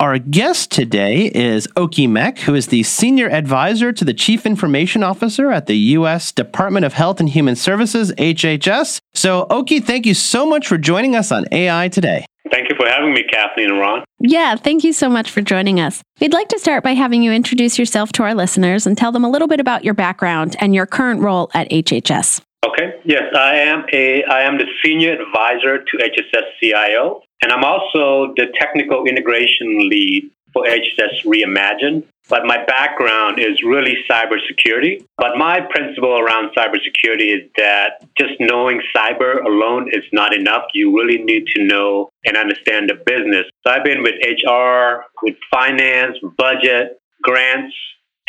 Our guest today is Oki Mek, who is the Senior Advisor to the Chief Information Officer at the U.S. Department of Health and Human Services, HHS. So, Oki, thank you so much for joining us on AI Today. Thank you for having me, Kathleen and Ron. Yeah, thank you so much for joining us. We'd like to start by having you introduce yourself to our listeners and tell them a little bit about your background and your current role at HHS. Okay. Yes, I am a I am the senior advisor to HSS CIO, and I'm also the technical integration lead for HSS Reimagine. But my background is really cybersecurity. But my principle around cybersecurity is that just knowing cyber alone is not enough. You really need to know and understand the business. So I've been with HR, with finance, budget, grants,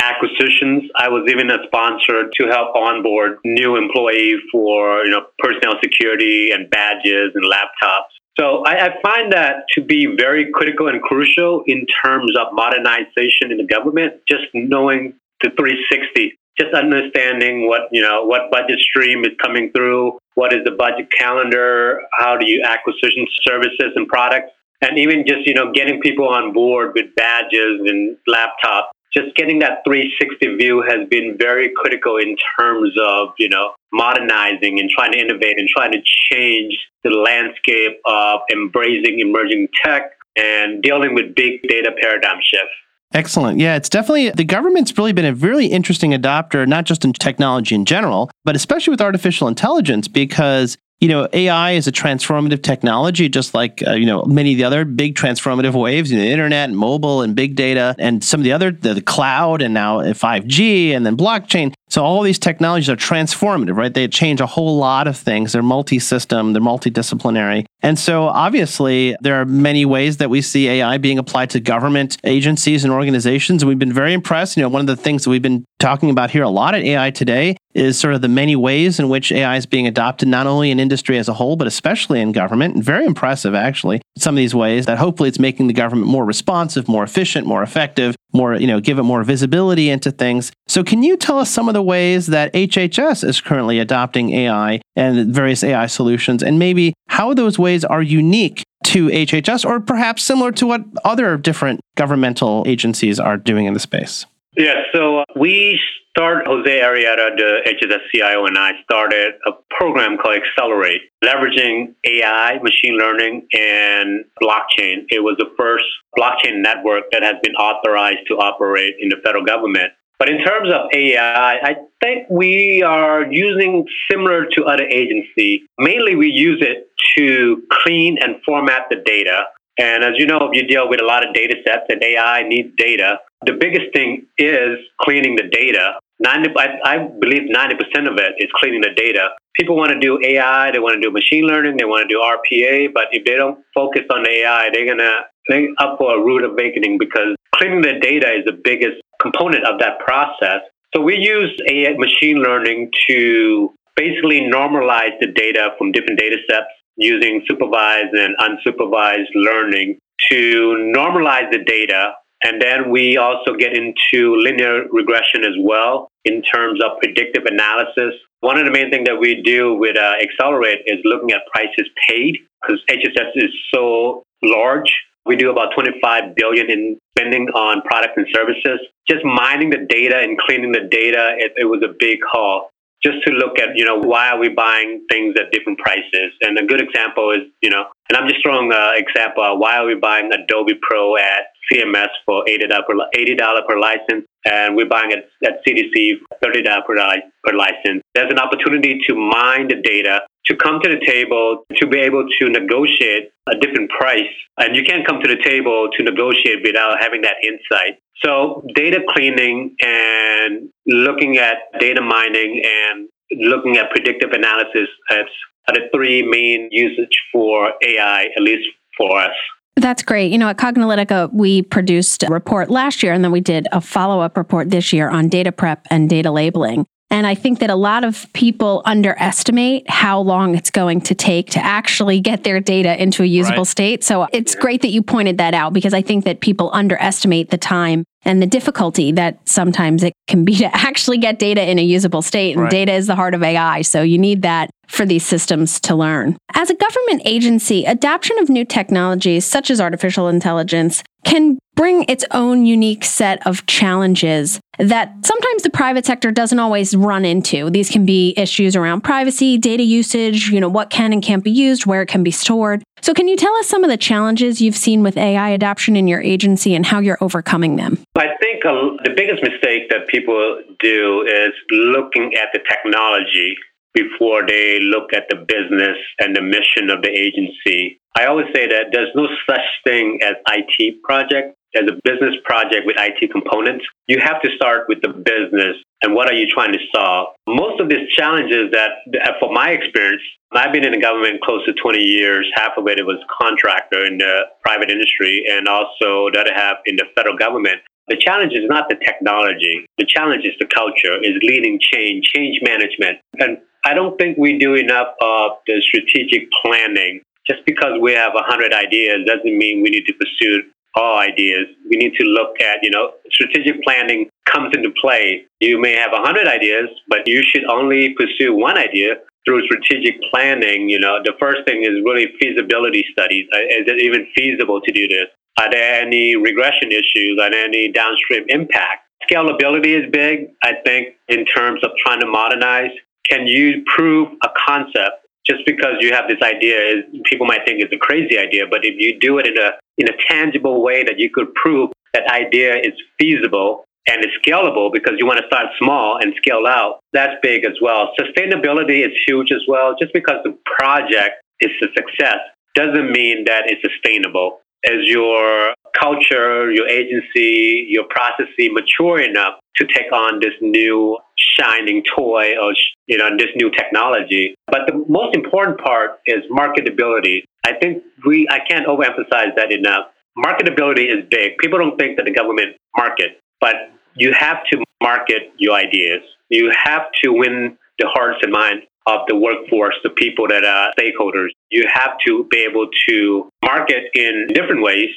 acquisitions. I was even a sponsor to help onboard new employee for you know personnel security and badges and laptops. So I, I, find that to be very critical and crucial in terms of modernization in the government. Just knowing the 360, just understanding what you know what budget stream is coming through, what is the budget calendar, how do you acquisition services and products, and even just you know getting people on board with badges and laptops just getting that 360 view has been very critical in terms of, you know, modernizing and trying to innovate and trying to change the landscape of embracing emerging tech and dealing with big data paradigm shift. Excellent. Yeah, it's definitely the government's really been a really interesting adopter, not just in technology in general, but especially with artificial intelligence, because you know, AI is a transformative technology, just like, uh, you know, many of the other big transformative waves, know, the internet and mobile and big data and some of the other, the, the cloud and now 5G and then blockchain. So all these technologies are transformative, right? They change a whole lot of things. They're multi-system, they're multidisciplinary. And so obviously there are many ways that we see AI being applied to government agencies and organizations. And we've been very impressed. You know, one of the things that we've been talking about here a lot at AI today is sort of the many ways in which AI is being adopted, not only in industry as a whole, but especially in government. And very impressive, actually, some of these ways that hopefully it's making the government more responsive, more efficient, more effective, more, you know, give it more visibility into things. So can you tell us some of the ways that HHS is currently adopting AI and various AI solutions and maybe how those ways are unique to HHS or perhaps similar to what other different governmental agencies are doing in the space? Yeah, so uh, we start Jose Arrieta, the HSS CIO, and I started a program called Accelerate, leveraging AI, machine learning, and blockchain. It was the first blockchain network that has been authorized to operate in the federal government. But in terms of AI, I think we are using similar to other agencies. Mainly, we use it to clean and format the data. And as you know, if you deal with a lot of data sets and AI needs data, the biggest thing is cleaning the data. 90, I, I believe 90% of it is cleaning the data. People want to do AI, they want to do machine learning, they want to do RPA, but if they don't focus on AI, they're going to they up for a rude awakening because cleaning the data is the biggest component of that process. So we use AI machine learning to basically normalize the data from different data sets using supervised and unsupervised learning to normalize the data. And then we also get into linear regression as well in terms of predictive analysis. One of the main things that we do with uh, Accelerate is looking at prices paid because HSS is so large we do about 25 billion in spending on products and services. Just mining the data and cleaning the data, it, it was a big haul. Just to look at, you know, why are we buying things at different prices? And a good example is, you know, and I'm just throwing an example. Why are we buying Adobe Pro at CMS for $80 per, $80 per license? And we're buying it at CDC $30 per, per license. There's an opportunity to mine the data to come to the table to be able to negotiate a different price. And you can't come to the table to negotiate without having that insight. So data cleaning and looking at data mining and looking at predictive analysis are the three main usage for AI, at least for us. That's great. You know, at Cognilytica, we produced a report last year and then we did a follow up report this year on data prep and data labeling. And I think that a lot of people underestimate how long it's going to take to actually get their data into a usable right. state. So it's great that you pointed that out because I think that people underestimate the time and the difficulty that sometimes it can be to actually get data in a usable state. And right. data is the heart of AI. So you need that for these systems to learn. As a government agency, adoption of new technologies such as artificial intelligence can bring its own unique set of challenges that sometimes the private sector doesn't always run into. These can be issues around privacy, data usage, you know, what can and can't be used, where it can be stored. So can you tell us some of the challenges you've seen with AI adoption in your agency and how you're overcoming them? I think uh, the biggest mistake that people do is looking at the technology before they look at the business and the mission of the agency. I always say that there's no such thing as IT project. As a business project with IT components, you have to start with the business and what are you trying to solve. Most of these challenges that, for my experience, I've been in the government close to 20 years. Half of it, it was contractor in the private industry and also the other half in the federal government. The challenge is not the technology. The challenge is the culture, is leading change, change management. And I don't think we do enough of the strategic planning. Just because we have 100 ideas doesn't mean we need to pursue all ideas. We need to look at, you know, strategic planning comes into play. You may have 100 ideas, but you should only pursue one idea through strategic planning. You know, the first thing is really feasibility studies. Uh, is it even feasible to do this? Are there any regression issues? Are there any downstream impact? Scalability is big, I think, in terms of trying to modernize can you prove a concept just because you have this idea is people might think it's a crazy idea but if you do it in a in a tangible way that you could prove that idea is feasible and is scalable because you want to start small and scale out that's big as well. Sustainability is huge as well. Just because the project is a success doesn't mean that it's sustainable. As your culture, your agency, your processes mature enough to take on this new shining toy or you know this new technology. But the most important part is marketability. I think we I can't overemphasize that enough. Marketability is big. People don't think that the government market, but you have to market your ideas. You have to win the hearts and minds of the workforce, the people that are stakeholders. You have to be able to market in different ways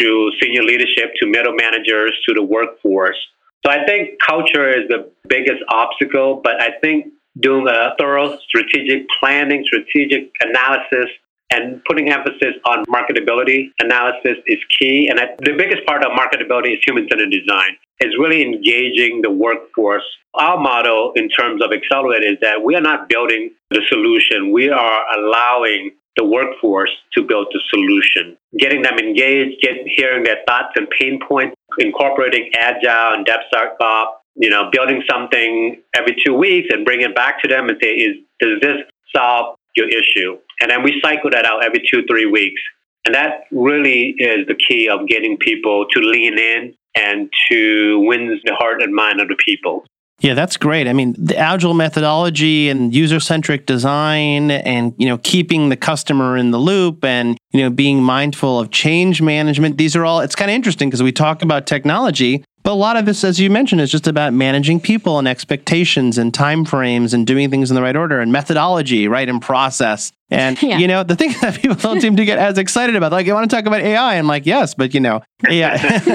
to senior leadership, to middle managers, to the workforce. So I think culture is the biggest obstacle, but I think doing a thorough strategic planning, strategic analysis, and putting emphasis on marketability analysis is key. And I, the biggest part of marketability is human centered design. It's really engaging the workforce. Our model in terms of Accelerate is that we are not building the solution, we are allowing the workforce to build the solution, getting them engaged, get hearing their thoughts and pain points, incorporating agile and DevSecOps, you know, building something every two weeks and bring it back to them and say, is does this solve your issue? And then we cycle that out every two, three weeks. And that really is the key of getting people to lean in and to win the heart and mind of the people. Yeah, that's great. I mean, the agile methodology and user-centric design and, you know, keeping the customer in the loop and, you know, being mindful of change management. These are all it's kind of interesting because we talk about technology, but a lot of this, as you mentioned, is just about managing people and expectations and timeframes and doing things in the right order and methodology, right, and process. And yeah. you know, the thing that people don't seem to get as excited about, like, you want to talk about AI? I'm like, yes, but you know, AI,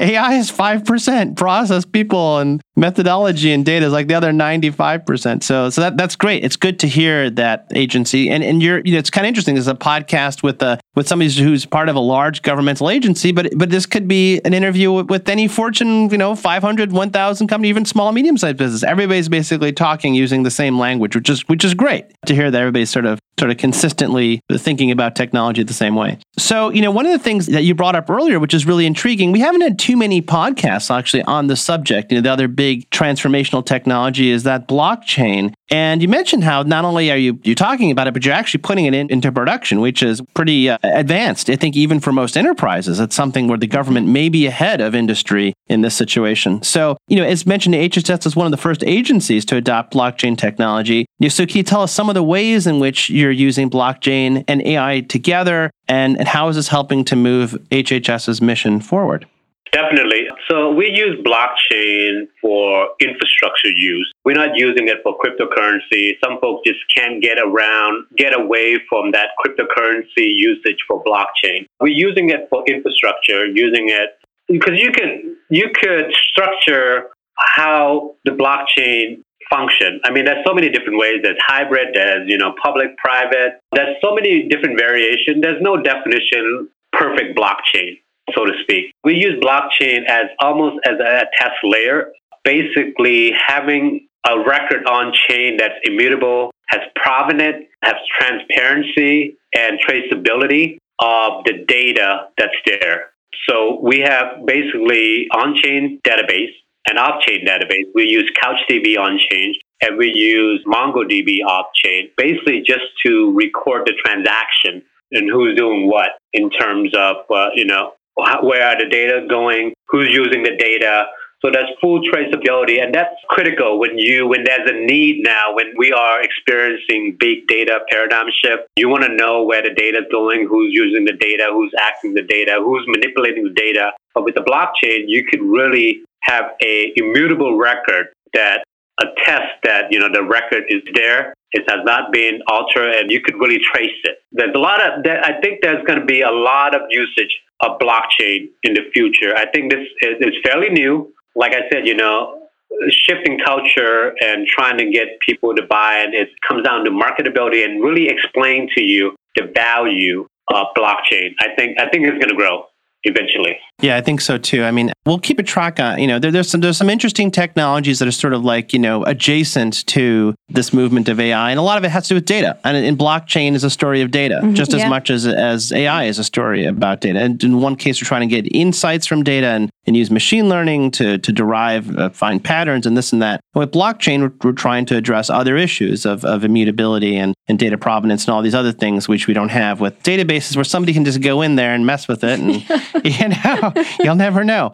AI is five percent. Process, people, and methodology and data is like the other ninety five percent. So, so that that's great. It's good to hear that agency. And and you're, you know, it's kind of interesting. There's a podcast with a with somebody who's part of a large governmental agency, but but this could be an interview with, with any Fortune, you know, 500, 1,000 company, even small, medium sized business. Everybody's basically talking using the same language, which is which is great to hear that everybody's sort of of sort of consistently thinking about technology the same way. So, you know, one of the things that you brought up earlier, which is really intriguing, we haven't had too many podcasts actually on the subject. You know, the other big transformational technology is that blockchain. And you mentioned how not only are you you talking about it, but you're actually putting it in, into production, which is pretty uh, advanced. I think even for most enterprises, it's something where the government may be ahead of industry in this situation. So, you know, as mentioned, HHS is one of the first agencies to adopt blockchain technology. So, can you tell us some of the ways in which you're using blockchain and AI together, and, and how is this helping to move HHS's mission forward? Definitely. So we use blockchain for infrastructure use. We're not using it for cryptocurrency. Some folks just can't get around, get away from that cryptocurrency usage for blockchain. We're using it for infrastructure, using it because you can you could structure how the blockchain function. I mean, there's so many different ways. There's hybrid, there's, you know, public, private. There's so many different variations. There's no definition perfect blockchain so to speak. We use blockchain as almost as a test layer, basically having a record on chain that's immutable, has provenance, has transparency and traceability of the data that's there. So we have basically on-chain database and off-chain database. We use CouchDB on-chain and we use MongoDB off-chain, basically just to record the transaction and who's doing what in terms of uh, you know where are the data going, who's using the data. So that's full traceability, and that's critical when you when there's a need now when we are experiencing big data paradigm shift. You want to know where the data is going, who's using the data, who's acting the data, who's manipulating the data. But with the blockchain, you could really have a immutable record that attests that you know the record is there it has not been altered and you could really trace it. There's a lot of, that. I think there's going to be a lot of usage of blockchain in the future. I think this is, fairly new. Like I said, you know, shifting culture and trying to get people to buy it, it comes down to marketability and really explain to you the value of blockchain. I think, I think it's going to grow eventually. Yeah, I think so too. I mean, we'll keep a track on. You know, there, there's some there's some interesting technologies that are sort of like you know adjacent to this movement of AI, and a lot of it has to do with data. And in blockchain is a story of data, mm-hmm, just yeah. as much as as AI is a story about data. And in one case, we're trying to get insights from data and, and use machine learning to to derive uh, find patterns and this and that. And with blockchain, we're, we're, trying to address other issues of, of immutability and, and data provenance and all these other things which we don't have with databases where somebody can just go in there and mess with it and you know you'll never know.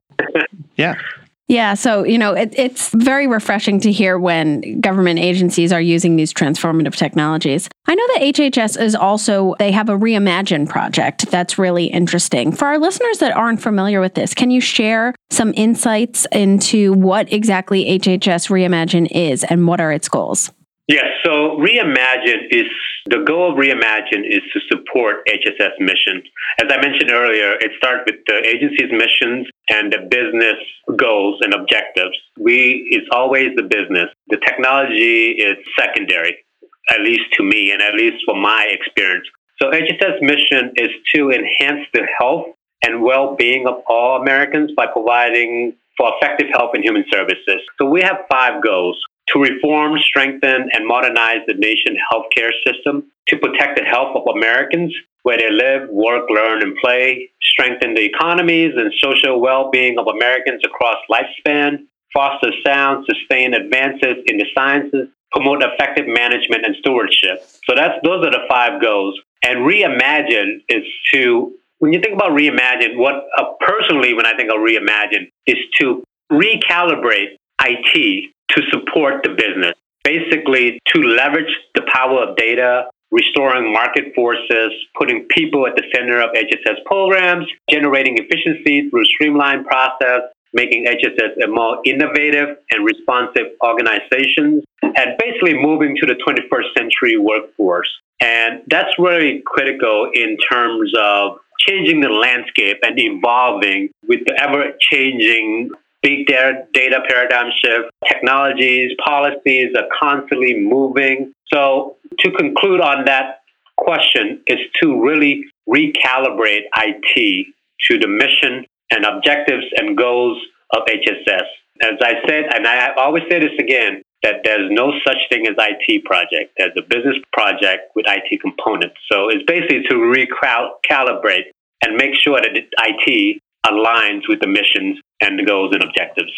Yeah. Yeah, so you know it, it's very refreshing to hear when government agencies are using these transformative technologies. I know that HHS is also they have a reimagine project that's really interesting. For our listeners that aren't familiar with this, can you share some insights into what exactly HHS reimagine is and what are its goals? Yes, so reimagine is the goal of Reimagine is to support HSS mission. As I mentioned earlier, it starts with the agency's missions and the business goals and objectives. We is always the business. The technology is secondary, at least to me and at least from my experience. So HSS mission is to enhance the health and well-being of all Americans by providing for effective health and human services. So we have five goals to reform, strengthen, and modernize the nation's healthcare system, to protect the health of Americans where they live, work, learn, and play, strengthen the economies and social well-being of Americans across lifespan, foster sound, sustained advances in the sciences, promote effective management and stewardship. So that's those are the five goals. And reimagine is to when you think about reimagine, what uh, personally when I think of reimagine is to recalibrate IT to support the business. Basically, to leverage the power of data, restoring market forces, putting people at the center of HSS programs, generating efficiency through streamlined process, making HSS a more innovative and responsive organization, and basically moving to the 21st century workforce. And that's really critical in terms of changing the landscape and evolving with the ever changing big data, data paradigm shift. Technologies, policies are constantly moving. So, to conclude on that question, is to really recalibrate IT to the mission and objectives and goals of HSS. As I said, and I always say this again, that there's no such thing as IT project. There's a business project with IT components. So it's basically to recalibrate and make sure that IT aligns with the missions and the goals and objectives.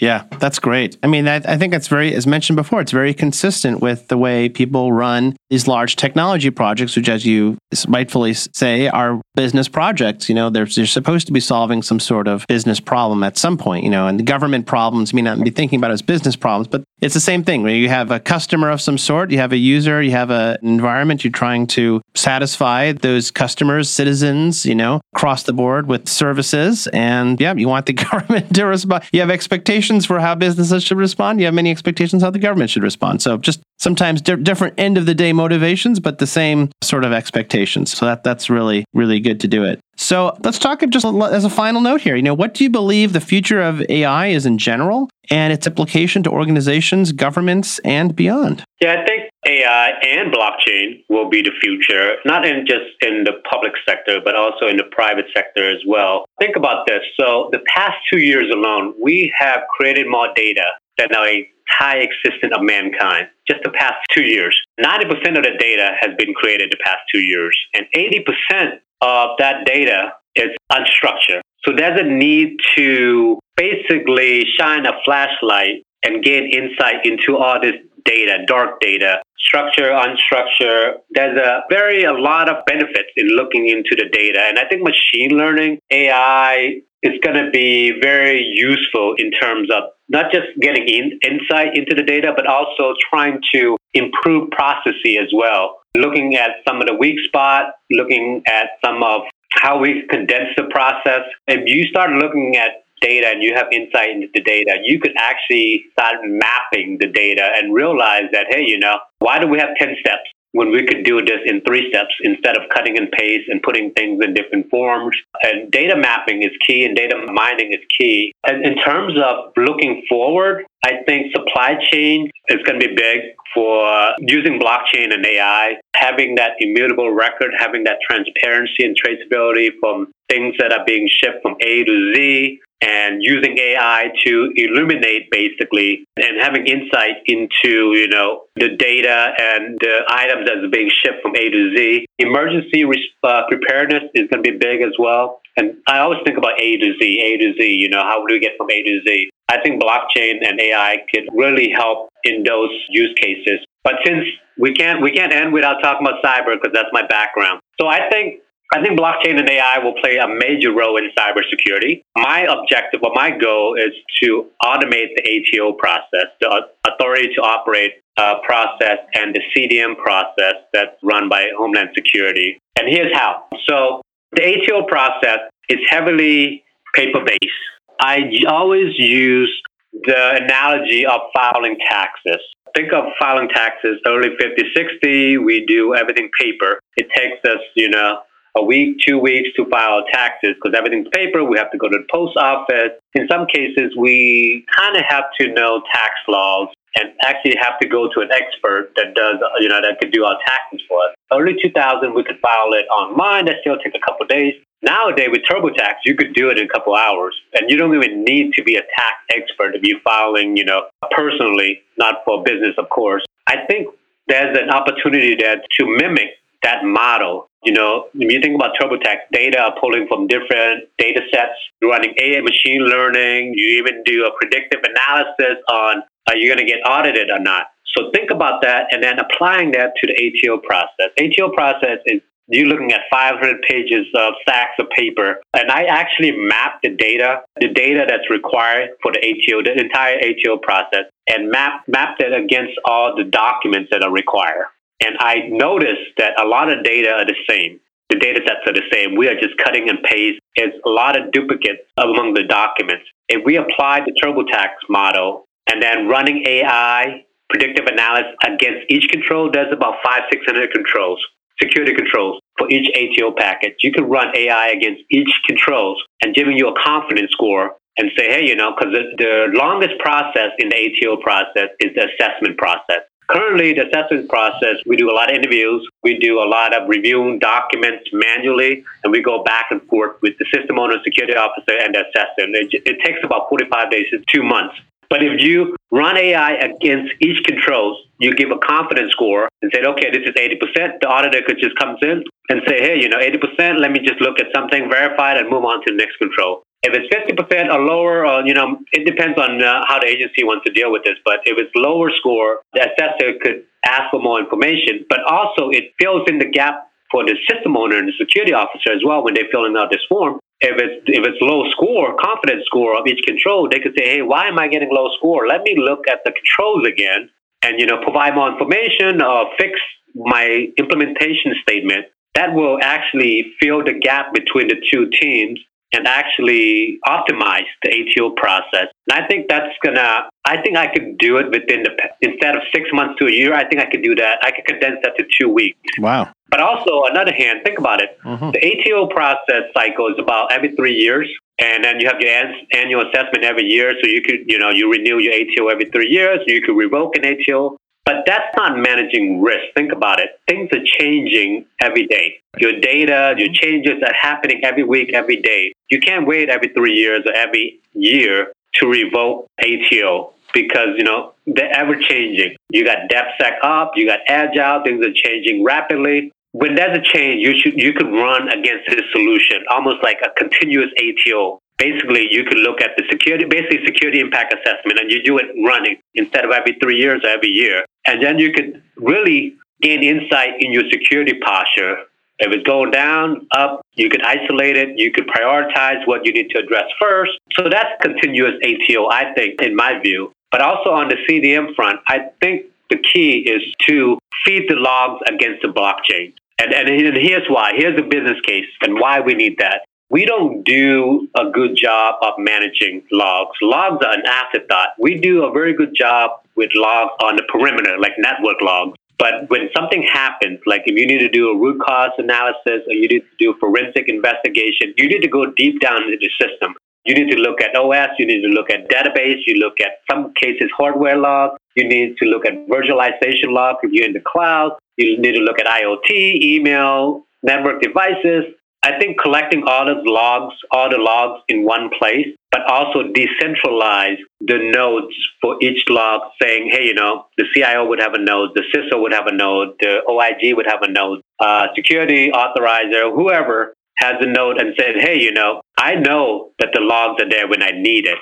Yeah, that's great. I mean, I, I think it's very, as mentioned before, it's very consistent with the way people run these large technology projects, which, as you rightfully say, are business projects. You know, they're, they're supposed to be solving some sort of business problem at some point, you know, and the government problems may not be thinking about as business problems, but it's the same thing where you have a customer of some sort, you have a user, you have an environment, you're trying to satisfy those customers, citizens, you know, across the board with services. And yeah, you want the government to respond. You have expectations for how businesses should respond. You have many expectations how the government should respond. So just sometimes di- different end of the day motivations, but the same sort of expectations. So that that's really really good to do it. So let's talk just as a final note here. You know, what do you believe the future of AI is in general and its application to organizations, governments, and beyond? Yeah, I think AI and blockchain will be the future, not in just in the public sector, but also in the private sector as well. Think about this. So the past two years alone, we have created more data than the entire existence of mankind. Just the past two years. 90% of the data has been created the past two years, and 80% of that data is unstructured. So there's a need to basically shine a flashlight and gain insight into all this data, dark data, structure, unstructured. There's a very a lot of benefits in looking into the data. And I think machine learning, AI is going to be very useful in terms of not just getting in, insight into the data, but also trying to improve processes as well looking at some of the weak spot, looking at some of how we condense the process. If you start looking at data and you have insight into the data, you could actually start mapping the data and realize that, hey, you know, why do we have 10 steps? when we could do this in three steps instead of cutting and paste and putting things in different forms. And data mapping is key and data mining is key. And in terms of looking forward, I think supply chain is going to be big for using blockchain and AI, having that immutable record, having that transparency and traceability from things that are being shipped from A to Z, and using AI to illuminate basically and having insight into, you know, the data and the items that are being shipped from A to Z. Emergency uh, preparedness is going to be big as well. And I always think about A to Z, A to Z, you know, how do we get from A to Z? I think blockchain and AI could really help in those use cases. But since we can't we can't end without talking about cyber because that's my background. So I think I think blockchain and AI will play a major role in cybersecurity. My objective or my goal is to automate the ATO process, the authority to operate uh, process, and the CDM process that's run by Homeland Security. And here's how. So the ATO process is heavily paper based. I always use the analogy of filing taxes. Think of filing taxes early 50, 60. We do everything paper. It takes us, you know, a week, two weeks to file taxes because everything's paper. We have to go to the post office. In some cases, we kind of have to know tax laws and actually have to go to an expert that does, you know, that could do our taxes for us. Early 2000, we could file it online. That still takes a couple days. Nowadays, with TurboTax, you could do it in a couple hours, and you don't even need to be a tax expert if you're filing, you know, personally, not for business, of course. I think there's an opportunity there to mimic that model. You know, when you think about TurboTax, data pulling from different data sets, running AI machine learning, you even do a predictive analysis on are you going to get audited or not. So think about that and then applying that to the ATO process. ATO process is you're looking at 500 pages of stacks of paper. And I actually mapped the data, the data that's required for the ATO, the entire ATO process, and map, mapped it against all the documents that are required. And I noticed that a lot of data are the same. The data sets are the same. We are just cutting and paste. It's a lot of duplicates among the documents. If we apply the TurboTax model and then running AI predictive analysis against each control, there's about five, 600 controls, security controls for each ATO package. You can run AI against each controls and giving you a confidence score and say, hey, you know, because the, the longest process in the ATO process is the assessment process. Currently, the assessment process, we do a lot of interviews, we do a lot of reviewing documents manually, and we go back and forth with the system owner, security officer, and the assessor. It, it takes about 45 days to two months. But if you run AI against each controls, you give a confidence score and say, okay, this is 80%. The auditor could just comes in and say, hey, you know, 80%, let me just look at something, verify it, and move on to the next control. If it's 50% or lower, or, you know, it depends on uh, how the agency wants to deal with this. But if it's lower score, the assessor could ask for more information. But also, it fills in the gap for the system owner and the security officer as well when they're filling out this form if it's if it's low score, confidence score of each control, they could say, "Hey, why am I getting low score? Let me look at the controls again, and you know, provide more information or fix my implementation statement." That will actually fill the gap between the two teams and actually optimize the ATO process. And I think that's gonna. I think I could do it within the instead of six months to a year. I think I could do that. I could condense that to two weeks. Wow. But also, on the other hand, think about it. Mm-hmm. The ATO process cycle is about every three years, and then you have your annual assessment every year. So you could, you know, you renew your ATO every three years. You could revoke an ATO. But that's not managing risk. Think about it. Things are changing every day. Your data, your changes are happening every week, every day. You can't wait every three years or every year to revoke ATO because you know they're ever changing. You got DevSecOps, you got Agile, things are changing rapidly when there's a change, you should you could run against this solution, almost like a continuous ATO. Basically, you could look at the security, basically security impact assessment, and you do it running instead of every three years or every year. And then you could really gain insight in your security posture. If it's going down, up, you could isolate it. You could prioritize what you need to address first. So that's continuous ATO, I think, in my view. But also on the CDM front, I think the key is to feed the logs against the blockchain. And, and here's why. Here's the business case and why we need that. We don't do a good job of managing logs. Logs are an afterthought. We do a very good job with logs on the perimeter, like network logs. But when something happens, like if you need to do a root cause analysis or you need to do a forensic investigation, you need to go deep down into the system. You need to look at OS, you need to look at database, you look at some cases hardware logs, you need to look at virtualization logs if you're in the cloud, you need to look at IoT, email, network devices. I think collecting all the logs, all the logs in one place, but also decentralize the nodes for each log, saying, hey, you know, the CIO would have a node, the CISO would have a node, the OIG would have a node, uh, security authorizer, whoever has a node and said, hey, you know, I know that the logs are there when I need it,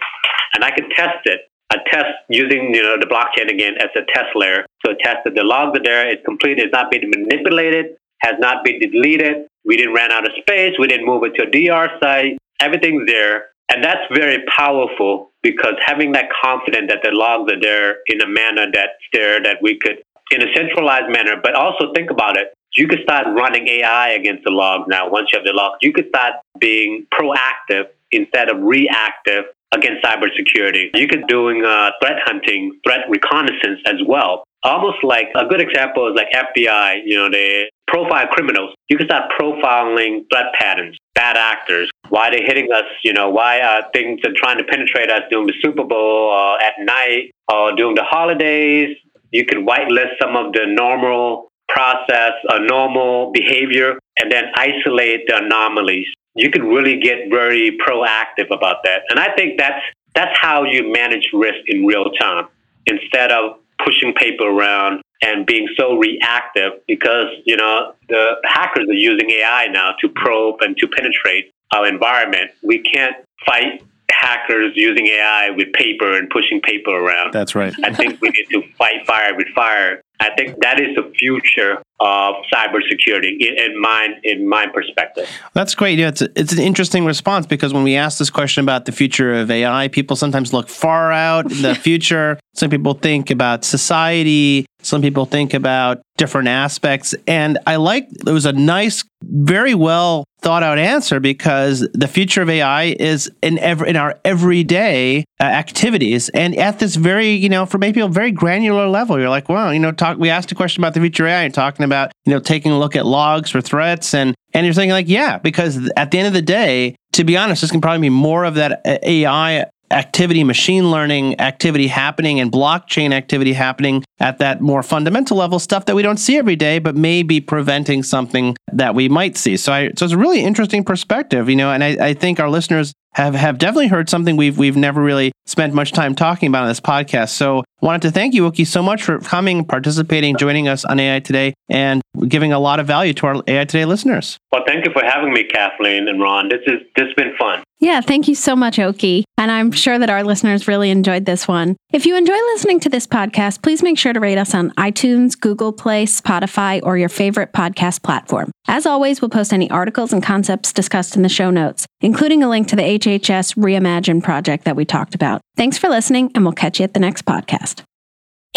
and I can test it. A test using you know the blockchain again as a test layer. So test that the logs are there, it's complete, it's not being manipulated, has not been deleted. We didn't run out of space. We didn't move it to a DR site. Everything's there. And that's very powerful because having that confidence that the logs are there in a manner that's there that we could, in a centralized manner, but also think about it you could start running AI against the logs now. Once you have the logs, you could start being proactive instead of reactive against cybersecurity. You could doing uh, threat hunting, threat reconnaissance as well. Almost like a good example is like FBI. You know, they profile criminals. You can start profiling threat patterns, bad actors, why they're hitting us. You know, why uh, things are trying to penetrate us during the Super Bowl or at night or during the holidays. You can whitelist some of the normal process a normal behavior and then isolate the anomalies. You can really get very proactive about that. And I think that's that's how you manage risk in real time instead of pushing paper around and being so reactive because you know the hackers are using AI now to probe and to penetrate our environment. We can't fight hackers using AI with paper and pushing paper around. That's right. I think we need to fight fire with fire I think that is the future of cybersecurity in, in my in my perspective. That's great. Yeah, it's a, it's an interesting response because when we ask this question about the future of AI, people sometimes look far out in the future. Some people think about society. Some people think about different aspects. And I like it was a nice, very well thought out answer because the future of AI is in every, in our everyday uh, activities and at this very, you know, for maybe a very granular level. You're like, well, you know, talk. We asked a question about the future of AI and talking about, you know, taking a look at logs for threats. And and you're thinking like, yeah, because at the end of the day, to be honest, this can probably be more of that AI activity, machine learning activity happening and blockchain activity happening at that more fundamental level, stuff that we don't see every day, but may be preventing something that we might see. So, I, so it's a really interesting perspective, you know, and I, I think our listeners have, have definitely heard something we've we've never really spent much time talking about on this podcast. So wanted to thank you, Oki, so much for coming, participating, joining us on AI Today, and giving a lot of value to our AI Today listeners. Well, thank you for having me, Kathleen and Ron. This is this has been fun. Yeah, thank you so much, Oki. And I'm sure that our listeners really enjoyed this one. If you enjoy listening to this podcast, please make sure to rate us on iTunes, Google Play, Spotify, or your favorite podcast platform. As always, we'll post any articles and concepts discussed in the show notes, including a link to the HHS Reimagine project that we talked about. Thanks for listening, and we'll catch you at the next podcast.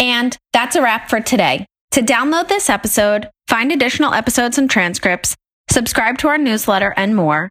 And that's a wrap for today. To download this episode, find additional episodes and transcripts, subscribe to our newsletter, and more,